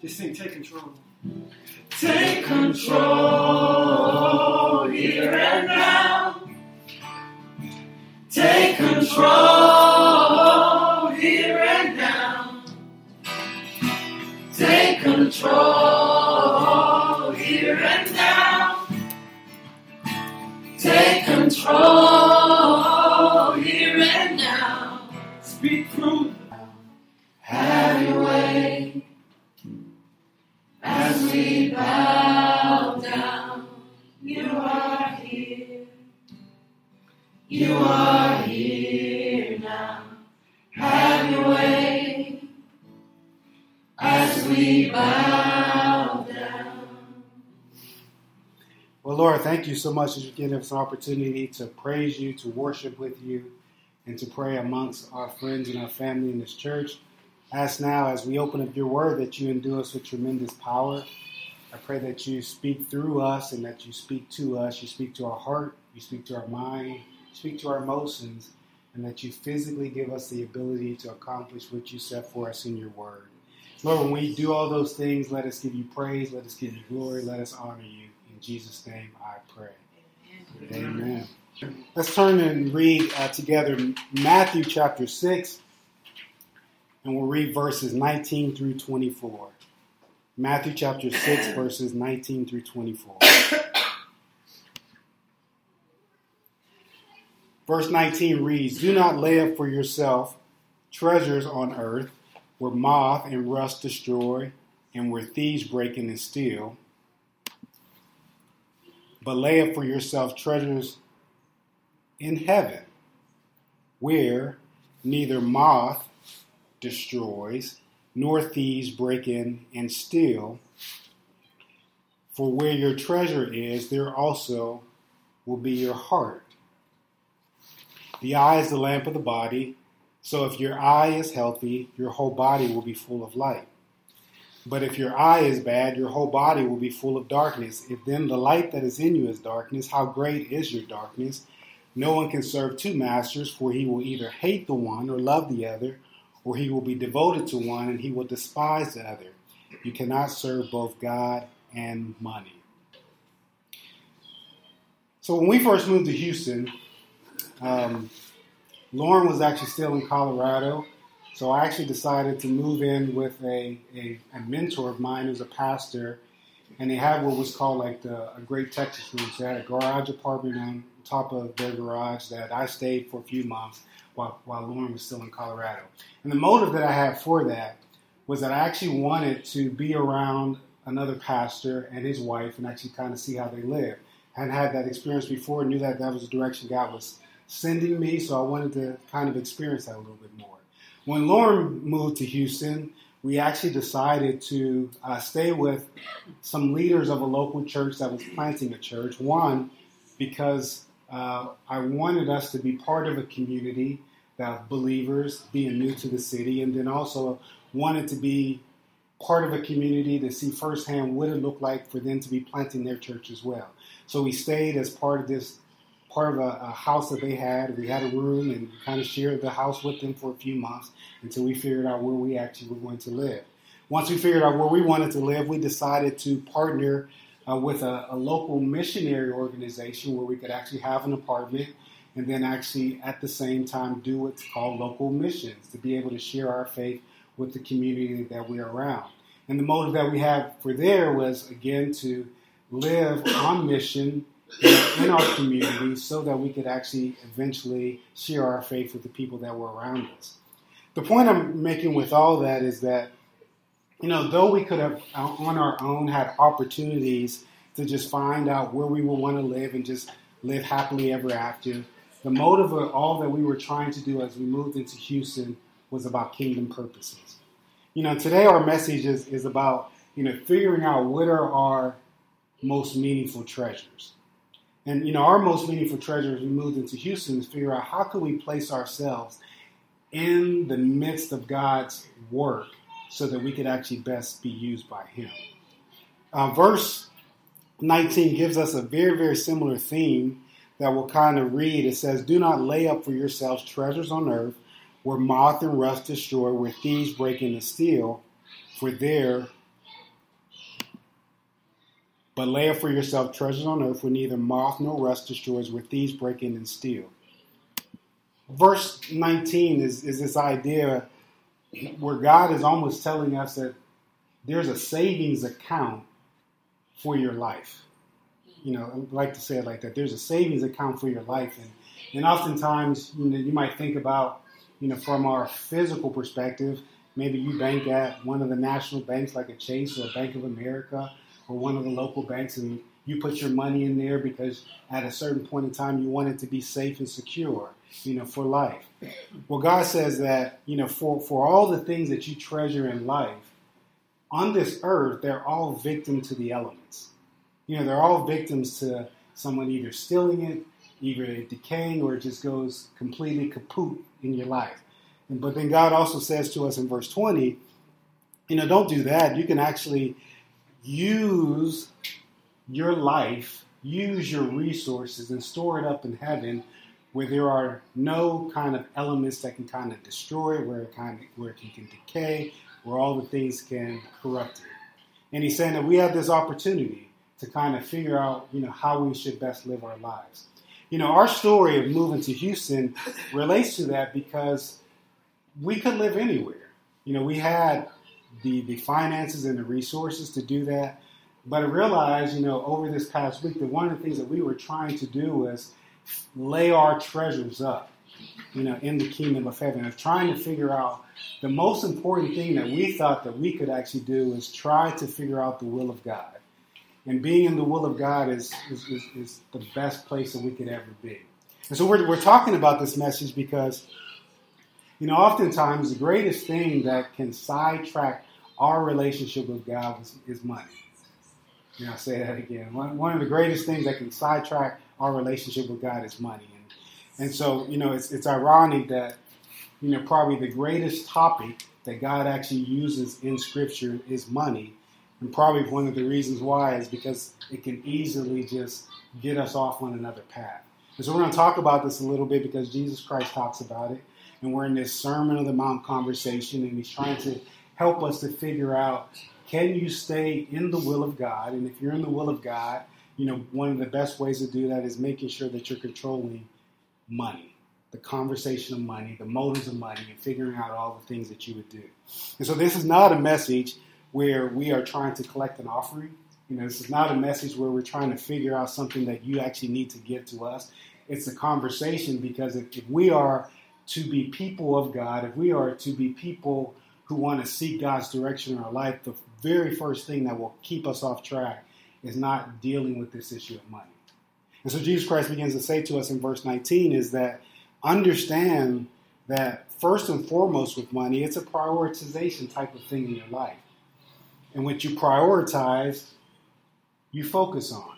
Just sing, take control. Take control here and now. Take control here and now. Take control here and now. Take control thank you so much as you give us an opportunity to praise you, to worship with you, and to pray amongst our friends and our family in this church. Ask now, as we open up your word, that you endue us with tremendous power. I pray that you speak through us and that you speak to us. You speak to our heart, you speak to our mind, speak to our emotions, and that you physically give us the ability to accomplish what you set for us in your word. Lord, when we do all those things, let us give you praise, let us give you glory, let us honor you. In Jesus' name I pray. Amen. Let's turn and read uh, together Matthew chapter 6, and we'll read verses 19 through 24. Matthew chapter 6, verses 19 through 24. Verse 19 reads Do not lay up for yourself treasures on earth where moth and rust destroy, and where thieves break in and steal. But lay up for yourself treasures in heaven, where neither moth destroys, nor thieves break in and steal. For where your treasure is, there also will be your heart. The eye is the lamp of the body. So if your eye is healthy, your whole body will be full of light. But if your eye is bad, your whole body will be full of darkness. If then the light that is in you is darkness, how great is your darkness? No one can serve two masters, for he will either hate the one or love the other, or he will be devoted to one and he will despise the other. You cannot serve both God and money. So when we first moved to Houston, um, Lauren was actually still in Colorado, so I actually decided to move in with a, a, a mentor of mine who's a pastor, and they had what was called like the a Great Texas Room. So they had a garage apartment on top of their garage that I stayed for a few months while, while Lauren was still in Colorado. And the motive that I had for that was that I actually wanted to be around another pastor and his wife and actually kind of see how they live. I hadn't had that experience before, knew that that was the direction God was sending me, so I wanted to kind of experience that a little bit more. When Lauren moved to Houston, we actually decided to uh, stay with some leaders of a local church that was planting a church. One, because uh, I wanted us to be part of a community that believers being new to the city, and then also wanted to be part of a community to see firsthand what it looked like for them to be planting their church as well. So we stayed as part of this part of a, a, house that they had. We had a room and kind of shared the house with them for a few months until we figured out where we actually were going to live. Once we figured out where we wanted to live, we decided to partner uh, with a, a, local missionary organization where we could actually have an apartment and then actually at the same time do what's called local missions to be able to share our faith with the community that we're around. And the motive that we had for there was again to live on mission in our community so that we could actually eventually share our faith with the people that were around us. The point I'm making with all that is that, you know, though we could have uh, on our own had opportunities to just find out where we would want to live and just live happily ever after, the motive of all that we were trying to do as we moved into Houston was about kingdom purposes. You know, today our message is, is about, you know, figuring out what are our most meaningful treasures. And you know, our most meaningful treasure as we moved into Houston is figure out how can we place ourselves in the midst of God's work so that we could actually best be used by Him. Uh, verse 19 gives us a very, very similar theme that we'll kind of read. It says, Do not lay up for yourselves treasures on earth where moth and rust destroy, where thieves break in and steal, for there But lay up for yourself treasures on earth where neither moth nor rust destroys, where thieves break in and steal. Verse 19 is, is this idea where God is almost telling us that there's a savings account for your life. You know, I like to say it like that. There's a savings account for your life. And, and oftentimes, you know, you might think about, you know, from our physical perspective, maybe you bank at one of the national banks like a Chase or a Bank of America or one of the local banks and you put your money in there because at a certain point in time you want it to be safe and secure, you know, for life. Well, God says that, you know, for, for all the things that you treasure in life, on this earth, they're all victim to the elements. You know, they're all victims to someone either stealing it, either decaying, or it just goes completely kaput in your life. And, but then God also says to us in verse 20, you know, don't do that. You can actually use your life, use your resources, and store it up in heaven where there are no kind of elements that can kind of destroy it, where it kind of where it can, can decay, where all the things can corrupt it. And he's saying that we have this opportunity to kind of figure out, you know, how we should best live our lives. You know, our story of moving to Houston relates to that because we could live anywhere. You know, we had the, the finances and the resources to do that. But I realized, you know, over this past week that one of the things that we were trying to do was lay our treasures up, you know, in the kingdom of heaven, of trying to figure out the most important thing that we thought that we could actually do is try to figure out the will of God. And being in the will of God is, is, is, is the best place that we could ever be. And so we're, we're talking about this message because, you know, oftentimes the greatest thing that can sidetrack our relationship with God is, money. Know, I'll say that again. One, one of the greatest things that can sidetrack our relationship with God is money. And, and so, you know, it's, it's ironic that, you know, probably the greatest topic that God actually uses in Scripture is money. And probably one of the reasons why is because it can easily just get us off on another path. And so we're going to talk about this a little bit because Jesus Christ talks about it. And we're in this Sermon on the Mount conversation, and he's trying to help us to figure out can you stay in the will of God? And if you're in the will of God, you know, one of the best ways to do that is making sure that you're controlling money, the conversation of money, the motives of money, and figuring out all the things that you would do. And so this is not a message where we are trying to collect an offering. You know, this is not a message where we're trying to figure out something that you actually need to give to us. It's a conversation because if, if we are to be people of God, if we are to be people who want to seek God's direction in our life, the very first thing that will keep us off track is not dealing with this issue of money. And so Jesus Christ begins to say to us in verse 19 is that understand that first and foremost with money, it's a prioritization type of thing in your life. And what you prioritize, you focus on.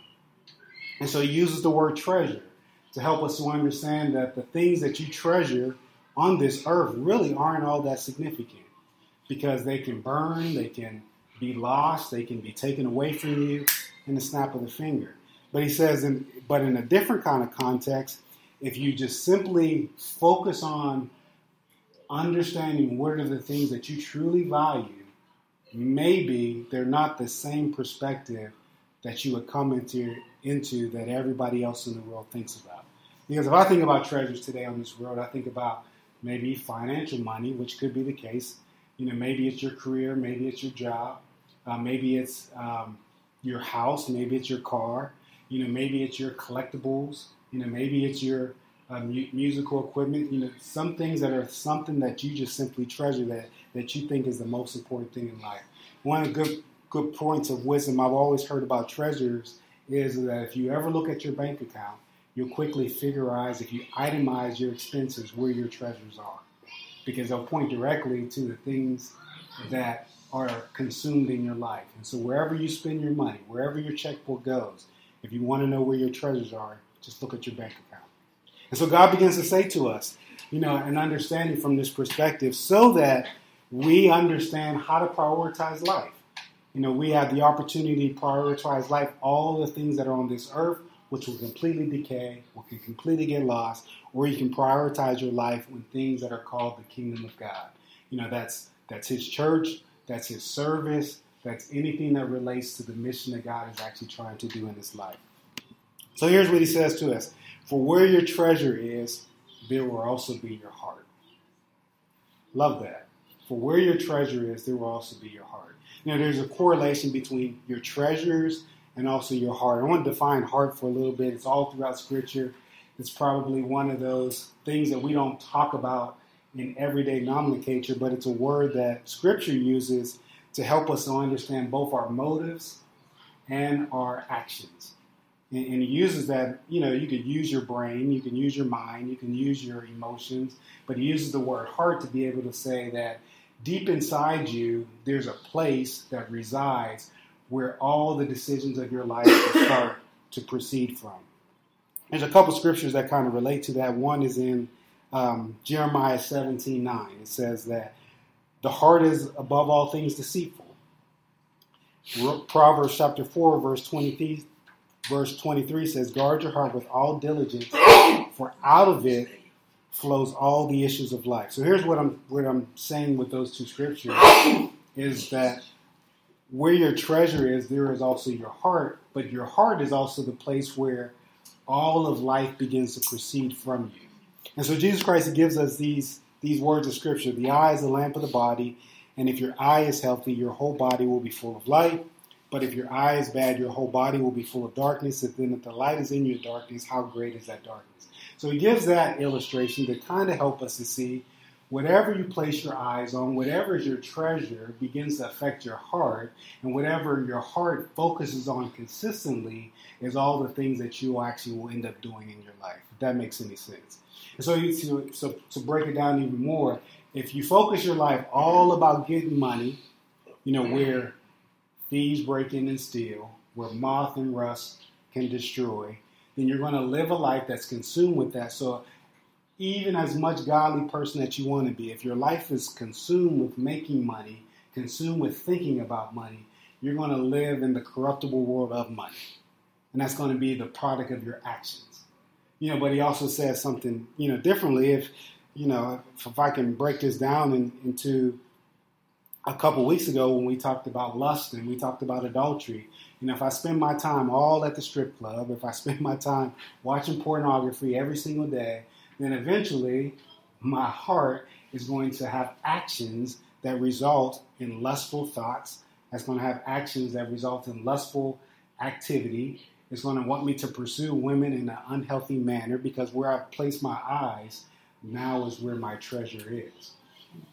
And so he uses the word treasure to help us to understand that the things that you treasure on this earth really aren't all that significant because they can burn, they can be lost, they can be taken away from you in the snap of the finger. But he says, in, but in a different kind of context, if you just simply focus on understanding what are the things that you truly value, maybe they're not the same perspective that you would come into, into that everybody else in the world thinks about. Because if I think about treasures today on this world, I think about maybe financial money, which could be the case. You know, maybe it's your career, maybe it's your job, uh, maybe it's um, your house, maybe it's your car, you know, maybe it's your collectibles, you know, maybe it's your uh, mu- musical equipment. You know, some things that are something that you just simply treasure that that you think is the most important thing in life. One of the good good points of wisdom I've always heard about treasures is that if you ever look at your bank account, you'll quickly figure out if you itemize your expenses where your treasures are because they'll point directly to the things that are consumed in your life. And so wherever you spend your money, wherever your checkbook goes, if you want to know where your treasures are, just look at your bank account. And so God begins to say to us, you know, an understanding from this perspective so that we understand how to prioritize life. You know, we have the opportunity to prioritize life, all the things that are on this earth, which will completely decay, will can completely get lost, or you can prioritize your life on things that are called the kingdom of God. You know, that's that's His church, that's His service, That's anything that relates to the mission that God is actually trying to do in this life. So here's what he says to us For where your treasure is, there will also be your heart. Love that. For where your treasure is, there will also be your heart. Now, there's a correlation between your treasures and also your heart. I want to define heart for a little bit. It's all throughout Scripture. It's probably one of those things that we don't talk about in everyday nomenclature, but it's a word that Scripture uses to help us to understand both our motives and our actions. And, and, he uses that, you know, you could use your brain, you can use your mind, you can use your emotions, but he uses the word heart to be able to say that deep inside you, there's a place that resides where all the decisions of your life start to proceed from. There's a couple scriptures that kind of relate to that. One is in um, Jeremiah 17 9. It says that the heart is above all things deceitful. Proverbs chapter 4, verse 23, verse 23 says, Guard your heart with all diligence, for out of it flows all the issues of life. So here's what I'm what I'm saying with those two scriptures is that where your treasure is, there is also your heart, but your heart is also the place where all of life begins to proceed from you. And so Jesus Christ gives us these these words of scripture. The eye is the lamp of the body, and if your eye is healthy, your whole body will be full of light. But if your eye is bad, your whole body will be full of darkness. And then if the light is in your darkness, how great is that darkness? So he gives that illustration to kind of help us to see whatever you place your eyes on, whatever is your treasure, begins to affect your heart. And whatever your heart focuses on consistently is all the things that you actually will end up doing in your life, if that makes any sense. And so, you, so to break it down even more, if you focus your life all about getting money, you know, where thieves break in and steal, where moth and rust can destroy, then you're going to live a life that's consumed with that. So, even as much godly person that you want to be, if your life is consumed with making money, consumed with thinking about money, you're going to live in the corruptible world of money. And that's going to be the product of your actions. You know, but he also says something, you know, differently. If, you know, if, if I can break this down in, into a couple weeks ago when we talked about lust and we talked about adultery. You know, if I spend my time all at the strip club, if I spend my time watching pornography every single day, then eventually my heart is going to have actions that result in lustful thoughts. That's going to have actions that result in lustful activity. It's going to want me to pursue women in an unhealthy manner because where I place my eyes now is where my treasure is.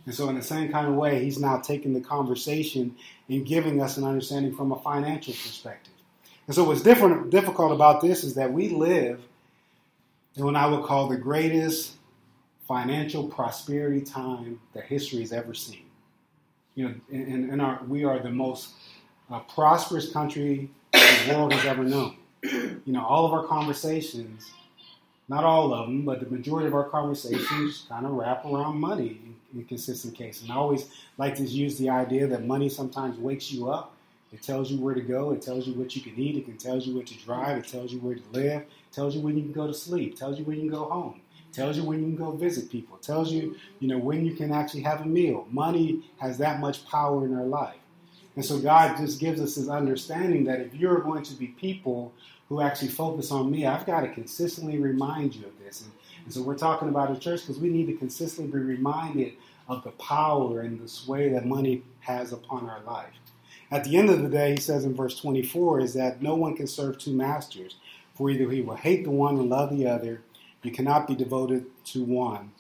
And so, in the same kind of way, he's now taking the conversation and giving us an understanding from a financial perspective. And so, what's different, difficult about this is that we live in what I would call the greatest financial prosperity time that history has ever seen. You know, in, in our, we are the most uh, prosperous country the world has ever known. You know, all of our conversations, not all of them, but the majority of our conversations kind of wrap around money in consistent case. And I always like to use the idea that money sometimes wakes you up. It tells you where to go. It tells you what you can eat. It tells you what to drive. It tells you where to live. It tells you when you can go to sleep. It tells you when you can go home. It tells you when you can go visit people. It tells you, you know, when you can actually have a meal. Money has that much power in our life. And so God just gives us this understanding that if you're going to be people who actually focus on me, I've got to consistently remind you of this. And and so we're talking about a church because we need to consistently be reminded of the power and the sway that money has upon our life. At the end of the day, he says in verse 24, is that no one can serve two masters, for either he will hate the one and love the other. You cannot be devoted to one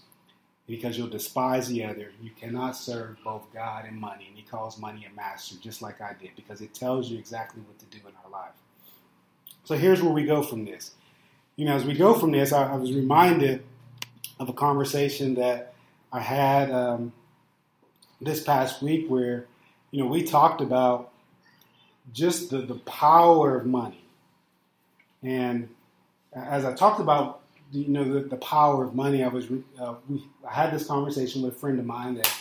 because you'll despise the other. You cannot serve both God and money. And he calls money a master, just like I did, because it tells you exactly what to do in our life. So here's where we go from this you know, as we go from this, I, I was reminded of a conversation that I had um, this past week where, you know, we talked about just the, the power of money. And as I talked about, you know, the, the power of money, I was, uh, we, I had this conversation with a friend of mine that,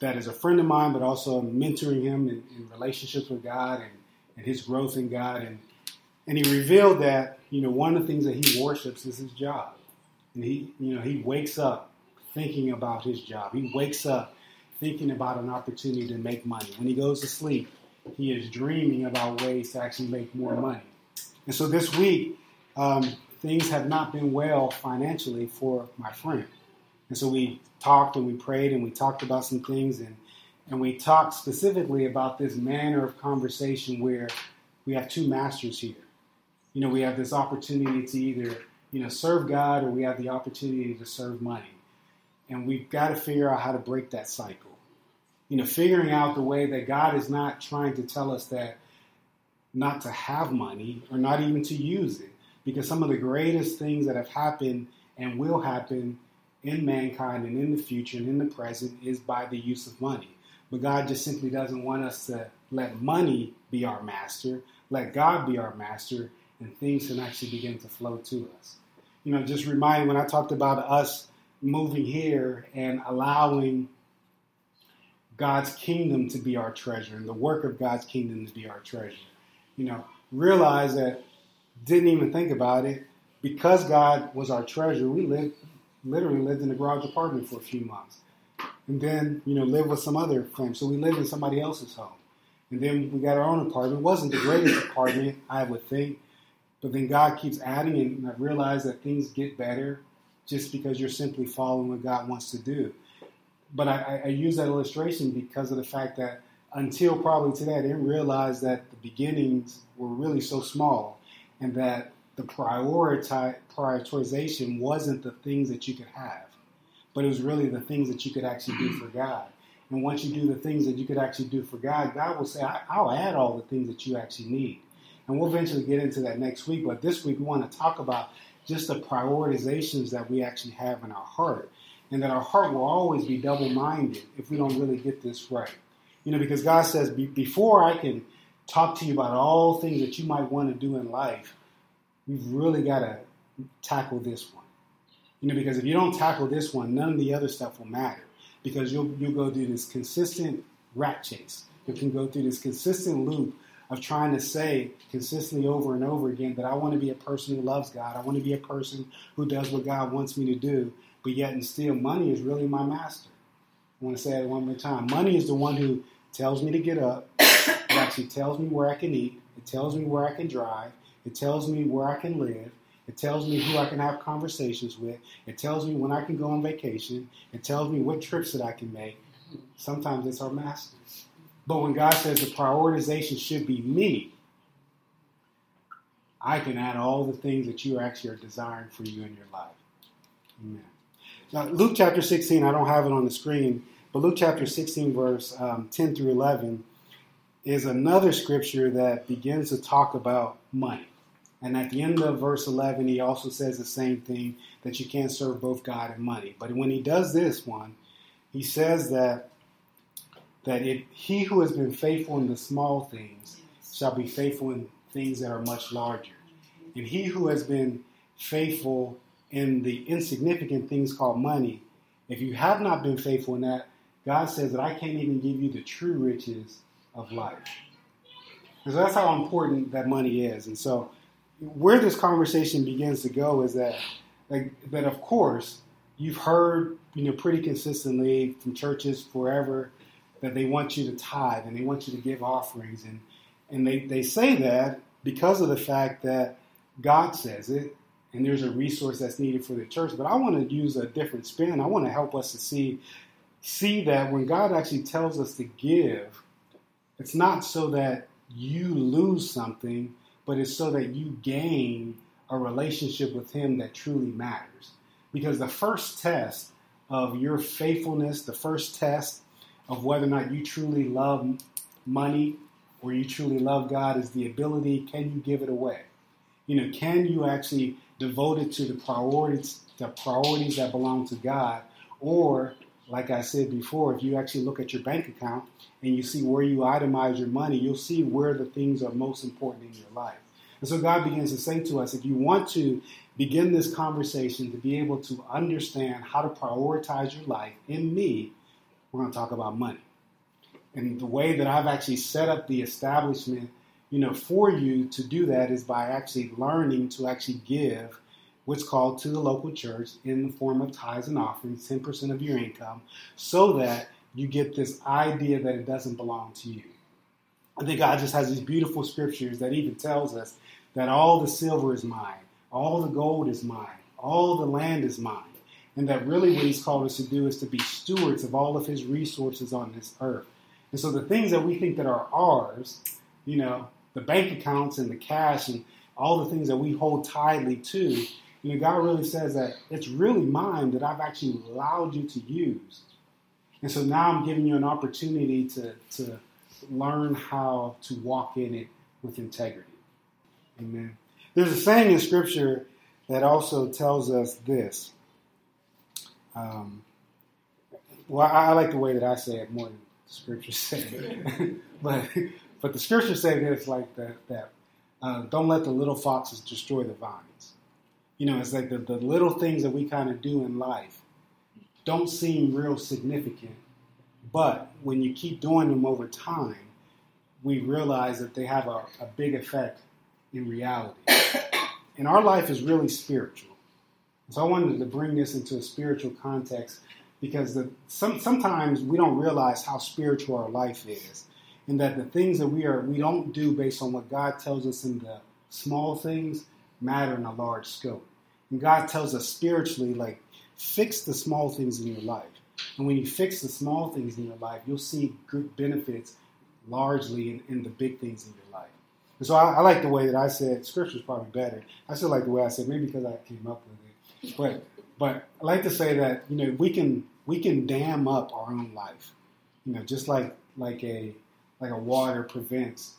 that is a friend of mine, but also mentoring him in, in relationships with God and, and his growth in God. And, and he revealed that you know, one of the things that he worships is his job. And he, you know, he wakes up thinking about his job. He wakes up thinking about an opportunity to make money. When he goes to sleep, he is dreaming about ways to actually make more money. And so this week, um, things have not been well financially for my friend. And so we talked and we prayed and we talked about some things and, and we talked specifically about this manner of conversation where we have two masters here. You know, we have this opportunity to either, you know, serve God or we have the opportunity to serve money. And we've got to figure out how to break that cycle. You know, figuring out the way that God is not trying to tell us that not to have money or not even to use it. Because some of the greatest things that have happened and will happen in mankind and in the future and in the present is by the use of money. But God just simply doesn't want us to let money be our master, let God be our master, and things can actually begin to flow to us. You know, just remind when I talked about us moving here and allowing God's kingdom to be our treasure and the work of God's kingdom to be our treasure. You know, realize that didn't even think about it because God was our treasure. We lived literally lived in a garage apartment for a few months, and then you know lived with some other friends. So we lived in somebody else's home, and then we got our own apartment. It wasn't the greatest apartment, I would think, but then God keeps adding, and I realize that things get better just because you're simply following what God wants to do. But I, I use that illustration because of the fact that until probably today, I didn't realize that the beginnings were really so small, and that the prioritization wasn't the things that you could have, but it was really the things that you could actually do for God. And once you do the things that you could actually do for God, God will say, I'll add all the things that you actually need. And we'll eventually get into that next week. But this week, we want to talk about just the prioritizations that we actually have in our heart. And that our heart will always be double minded if we don't really get this right. You know, because God says, before I can talk to you about all things that you might want to do in life, we've really got to tackle this one. You know, because if you don't tackle this one, none of the other stuff will matter. Because you'll you'll go through this consistent rat chase. You can go through this consistent loop of trying to say consistently over and over again that I want to be a person who loves God. I want to be a person who does what God wants me to do. But yet and still, money is really my master. I want to say it one more time. Money is the one who tells me to get up. It actually tells me where I can eat. It tells me where I can drive. It tells me where I can live. It tells me who I can have conversations with. It tells me when I can go on vacation. It tells me what trips that I can make. Sometimes it's our master. But when God says the prioritization should be me, I can add all the things that you actually are desiring for you in your life. Amen. Luke chapter 16, I don't have it on the screen, but Luke chapter 16, verse um, 10 through 11, is another scripture that begins to talk about money. And at the end of verse 11, he also says the same thing that you can't serve both God and money. But when he does this one, he says that that if he who has been faithful in the small things shall be faithful in things that are much larger. And he who has been faithful in the insignificant things called money, if you have not been faithful in that, God says that I can't even give you the true riches of life. And so that's how important that money is. And so where this conversation begins to go is that like that of course you've heard you know pretty consistently from churches forever that they want you to tithe and they want you to give offerings and and they, they say that because of the fact that God says it and there's a resource that's needed for the church. But I want to use a different spin. I want to help us to see see that when God actually tells us to give, it's not so that you lose something, but it's so that you gain a relationship with Him that truly matters. Because the first test of your faithfulness, the first test of whether or not you truly love money or you truly love God is the ability can you give it away? You know, can you actually devote it to the priorities, the priorities that belong to God? Or, like I said before, if you actually look at your bank account and you see where you itemize your money, you'll see where the things are most important in your life. And so God begins to say to us if you want to begin this conversation to be able to understand how to prioritize your life in me, we're going to talk about money. And the way that I've actually set up the establishment, you know, for you to do that is by actually learning to actually give what's called to the local church in the form of tithes and offerings, 10% of your income, so that you get this idea that it doesn't belong to you. I think God just has these beautiful scriptures that even tells us that all the silver is mine, all the gold is mine, all the land is mine. And that really what he's called us to do is to be stewards of all of his resources on this earth. And so the things that we think that are ours, you know, the bank accounts and the cash and all the things that we hold tightly to, you know, God really says that it's really mine that I've actually allowed you to use. And so now I'm giving you an opportunity to, to learn how to walk in it with integrity. Amen. There's a saying in Scripture that also tells us this. Um, well, I, I, like the way that I say it more than Scripture says it. but, but the Scripture say this like that, that uh, don't let the little foxes destroy the vines. You know, it's like the, the little things that we kind of do in life don't seem real significant, but when you keep doing them over time, we realize that they have a, a big effect in reality. and our life is really spiritual. So I wanted to bring this into a spiritual context because the, some, sometimes we don't realize how spiritual our life is, and that the things that we are we don't do based on what God tells us in the small things matter in a large scope. And God tells us spiritually, like fix the small things in your life. And when you fix the small things in your life, you'll see good benefits largely in, in the big things in your life. And so I, I, like the way that I said scripture is probably better. I still like the way I said, maybe because I came up with it. But but I like to say that, you know, we can we can dam up our own life. You know, just like like a like a water prevents,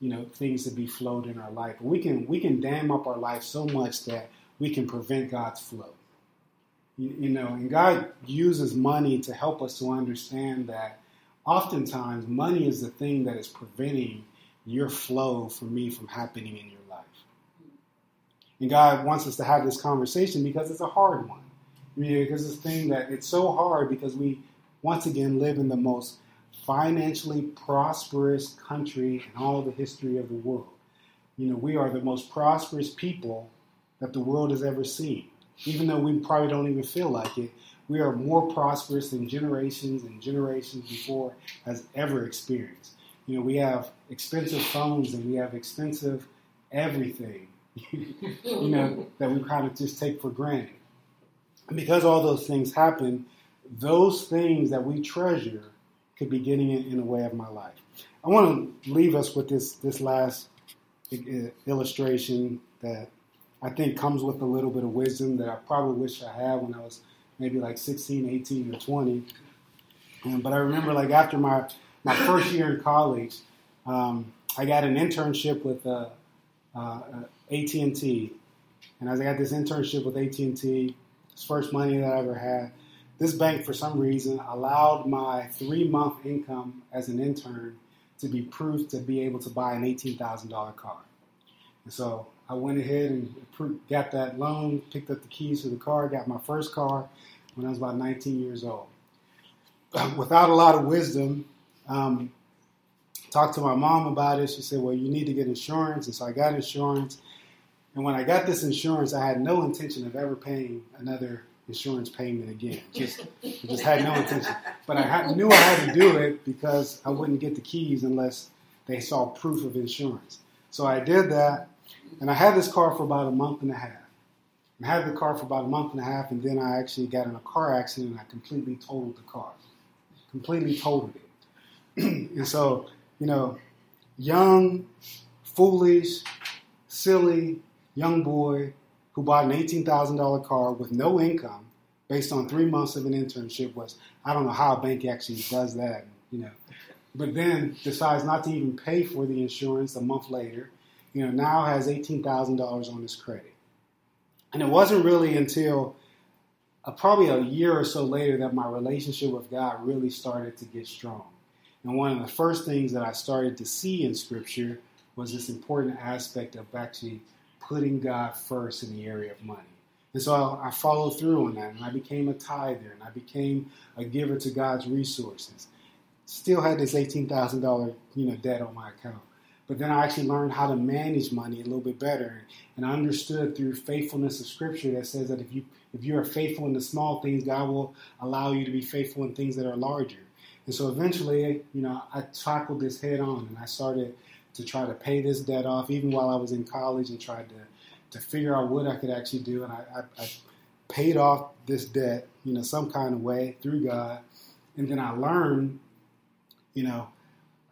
you know, things to be flowed in our life. We can we can dam up our life so much that we can prevent God's flow. You, you know, and God uses money to help us to understand that oftentimes money is the thing that is preventing your flow for me from happening in your life. And God wants us to have this conversation because it's a hard one. I mean, because it's a thing that it's so hard because we once again live in the most financially prosperous country in all the history of the world. You know, we are the most prosperous people that the world has ever seen. Even though we probably don't even feel like it, we are more prosperous than generations and generations before has ever experienced. You know, we have expensive phones and we have expensive everything, you know, that we kind of just take for granted. And because all those things happen, those things that we treasure could be getting in, in the way of my life. I want to leave us with this this last illustration that I think comes with a little bit of wisdom that I probably wish I had when I was maybe like 16, 18, or 20. Um, but I remember like after my, my first year in college, um, I got an internship with uh, uh, AT&T. And as I got this internship with AT&T, it's first money that I ever had. This bank, for some reason, allowed my three-month income as an intern to be proof to be able to buy an $18,000 car. And so I went ahead and got that loan, picked up the keys to the car, got my first car when I was about 19 years old. Without a lot of wisdom, um, talked to my mom about it. She said, "Well, you need to get insurance," and so I got insurance. And when I got this insurance, I had no intention of ever paying another insurance payment again. Just, just had no intention. But I had, knew I had to do it because I wouldn't get the keys unless they saw proof of insurance. So I did that. And I had this car for about a month and a half. I had the car for about a month and a half, and then I actually got in a car accident and I completely totaled the car. Completely totaled it. and so, you know, young, foolish, silly, young boy who bought an $18,000 car with no income based on three months of an internship was, I don't know how a bank actually does that, you know. But then decides not to even pay for the insurance a month later you know, now has $18,000 on his credit. And it wasn't really until uh, probably a year or so later that my relationship with God really started to get strong. And one of the first things that I started to see in Scripture was this important aspect of actually putting God first in the area of money. And so I, I followed through on that, and I became a tither, and I became a giver to God's resources. Still had this $18,000 you know, debt on my account. But then I actually learned how to manage money a little bit better, and I understood through faithfulness of Scripture that says that if you if you are faithful in the small things, God will allow you to be faithful in things that are larger. And so eventually, you know, I tackled this head on and I started to try to pay this debt off, even while I was in college, and tried to, to figure out what I could actually do. And I, I, I paid off this debt, you know, some kind of way through God. And then I learned, you know,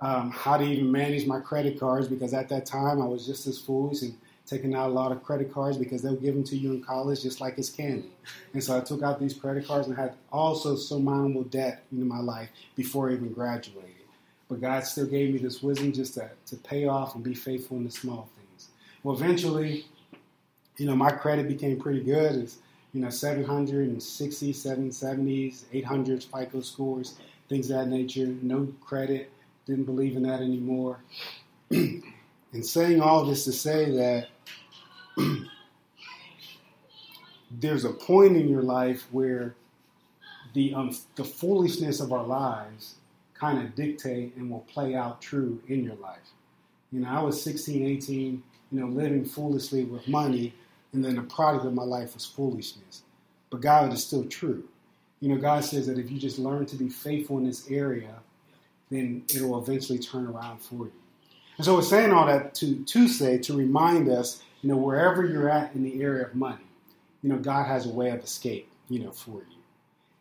um, how to even manage my credit cards because at that time I was just as foolish and taking out a lot of credit cards because they'll give them to you in college just like it's candy. And so I took out these credit cards and had also surmountable debt in my life before I even graduated. But God still gave me this wisdom just to, to pay off and be faithful in the small things. Well, eventually, you know, my credit became pretty good. It's, you know, 760, 770s, 800s FICO scores, things of that nature. No credit. Didn't believe in that anymore. and saying all this to say that there's a point in your life where the um, the foolishness of our lives kind of dictate and will play out true in your life. You know, I was 16, 18, you know, living foolishly with money, and then the product of my life was foolishness. But God is still true. You know, God says that if you just learn to be faithful in this area, then it will eventually turn around for you. And so we're saying all that to, to say, to remind us, you know, wherever you're at in the area of money, you know, God has a way of escape, you know, for you.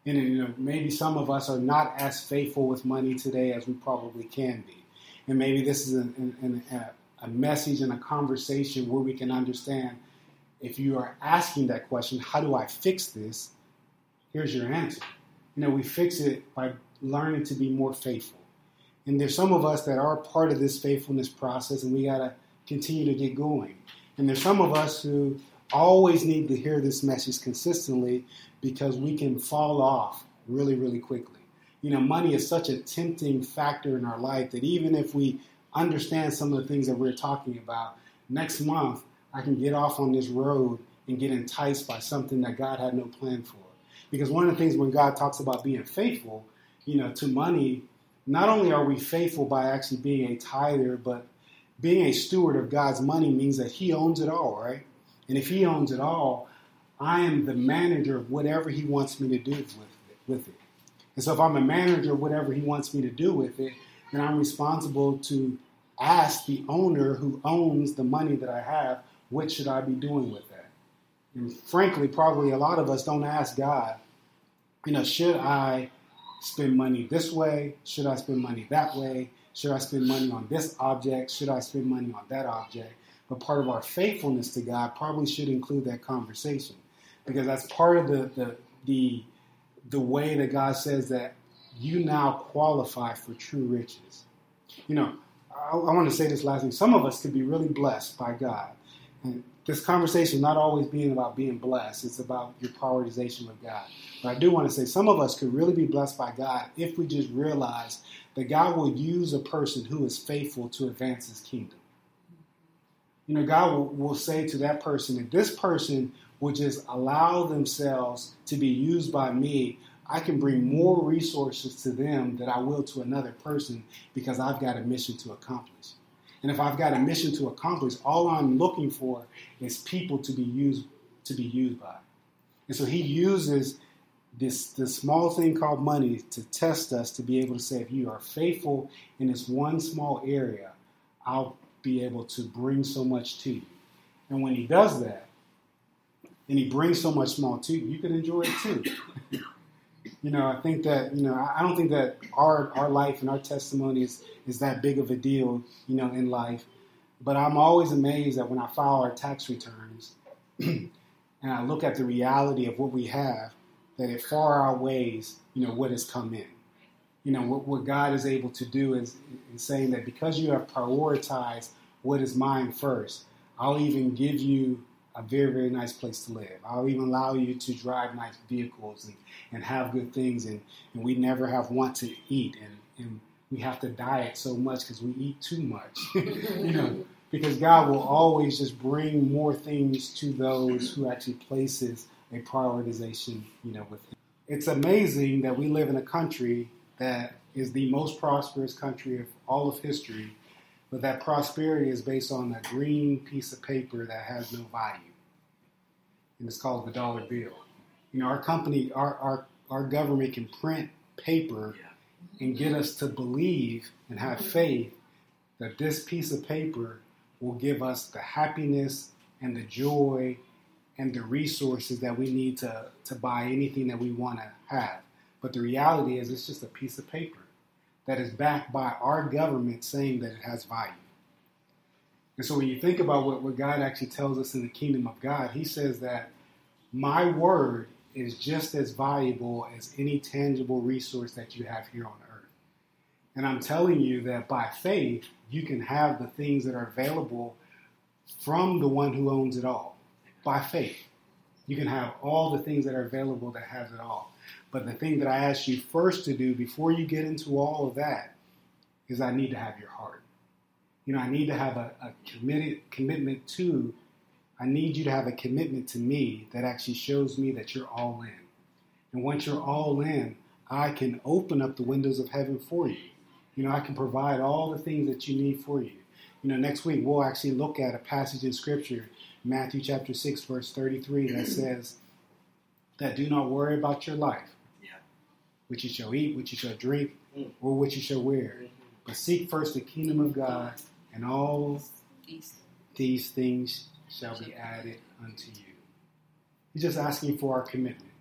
And you know, maybe some of us are not as faithful with money today as we probably can be. And maybe this is a, a message and a conversation where we can understand if you are asking that question, how do I fix this? Here's your answer. You know, we fix it by learning to be more faithful. And there's some of us that are part of this faithfulness process, and we got to continue to get going. And there's some of us who always need to hear this message consistently because we can fall off really, really quickly. You know, money is such a tempting factor in our life that even if we understand some of the things that we're talking about, next month I can get off on this road and get enticed by something that God had no plan for. Because one of the things when God talks about being faithful, you know, to money, not only are we faithful by actually being a tither, but being a steward of God's money means that He owns it all, right? And if He owns it all, I am the manager of whatever He wants me to do with it. And so if I'm a manager of whatever He wants me to do with it, then I'm responsible to ask the owner who owns the money that I have, what should I be doing with that? And frankly, probably a lot of us don't ask God, you know, should I spend money this way? Should I spend money that way? Should I spend money on this object? Should I spend money on that object? But part of our faithfulness to God probably should include that conversation because that's part of the, the, the, the way that God says that you now qualify for true riches. You know, I, I want to say this last thing. Some of us could be really blessed by God. And this conversation not always being about being blessed, it's about your prioritization with God. But I do want to say some of us could really be blessed by God if we just realize that God will use a person who is faithful to advance his kingdom. You know, God will, will say to that person, if this person will just allow themselves to be used by me, I can bring more resources to them than I will to another person because I've got a mission to accomplish. And if I've got a mission to accomplish, all I'm looking for is people to be used to be used by. And so he uses this this small thing called money to test us to be able to say if you are faithful in this one small area, I'll be able to bring so much to you. And when he does that, and he brings so much small to you, you can enjoy it too. you know, I think that, you know, I don't think that our our life and our testimony is, is that big of a deal, you know, in life. But I'm always amazed that when I file our tax returns and I look at the reality of what we have, that it far outweighs, you know, what has come in. You know, what, what God is able to do is, saying that because you have prioritized what is mine first, I'll even give you a very, very nice place to live. I'll even allow you to drive nice vehicles and, and have good things. And, and we never have want to eat. And, and we have to diet so much because we eat too much. you know, because God will always just bring more things to those who actually places a prioritization, you know, with him. It's amazing that we live in a country that is the most prosperous country of all of history, but that prosperity is based on a green piece of paper that has no value. And it's called the dollar bill. You know, our company, our, our, our government can print paper and get us to believe and have faith that this piece of paper will give us the happiness and the joy and the resources that we need to, to buy anything that we want to have. But the reality is, it's just a piece of paper that is backed by our government saying that it has value. And so when you think about what, what God actually tells us in the kingdom of God, He says that my word is just as valuable as any tangible resource that you have here on earth. And I'm telling you that by faith, you can have the things that are available from the one who owns it all. By faith, you can have all the things that are available that has it all. But the thing that I ask you first to do before you get into all of that is I need to have your heart. You know, I need to have a, a committed commitment to, I need you to have a commitment to me that actually shows me that you're all in. And once you're all in, I can open up the windows of heaven for you. You know, I can provide all the things that you need for you. You know, next week we'll actually look at a passage in Scripture, Matthew chapter 6, verse 33, that says that do not worry about your life, Which you shall eat, which you shall drink, Mm. or what you shall wear. But seek first the kingdom of God, and all these things shall be added unto you. He's just asking for our commitment.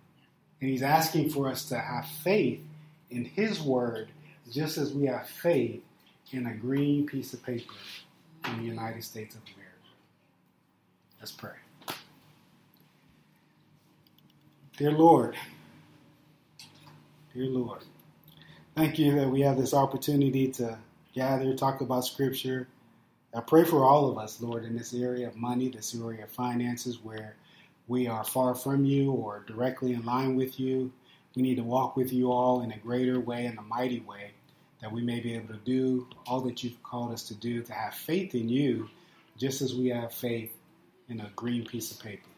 And he's asking for us to have faith in his word, just as we have faith in a green piece of paper in the United States of America. Let's pray. Dear Lord, dear Lord, thank you that we have this opportunity to gather, talk about Scripture. I pray for all of us, Lord, in this area of money, this area of finances, where we are far from you or directly in line with you. We need to walk with you all in a greater way, in a mighty way, that we may be able to do all that you've called us to do, to have faith in you, just as we have faith in a green piece of paper.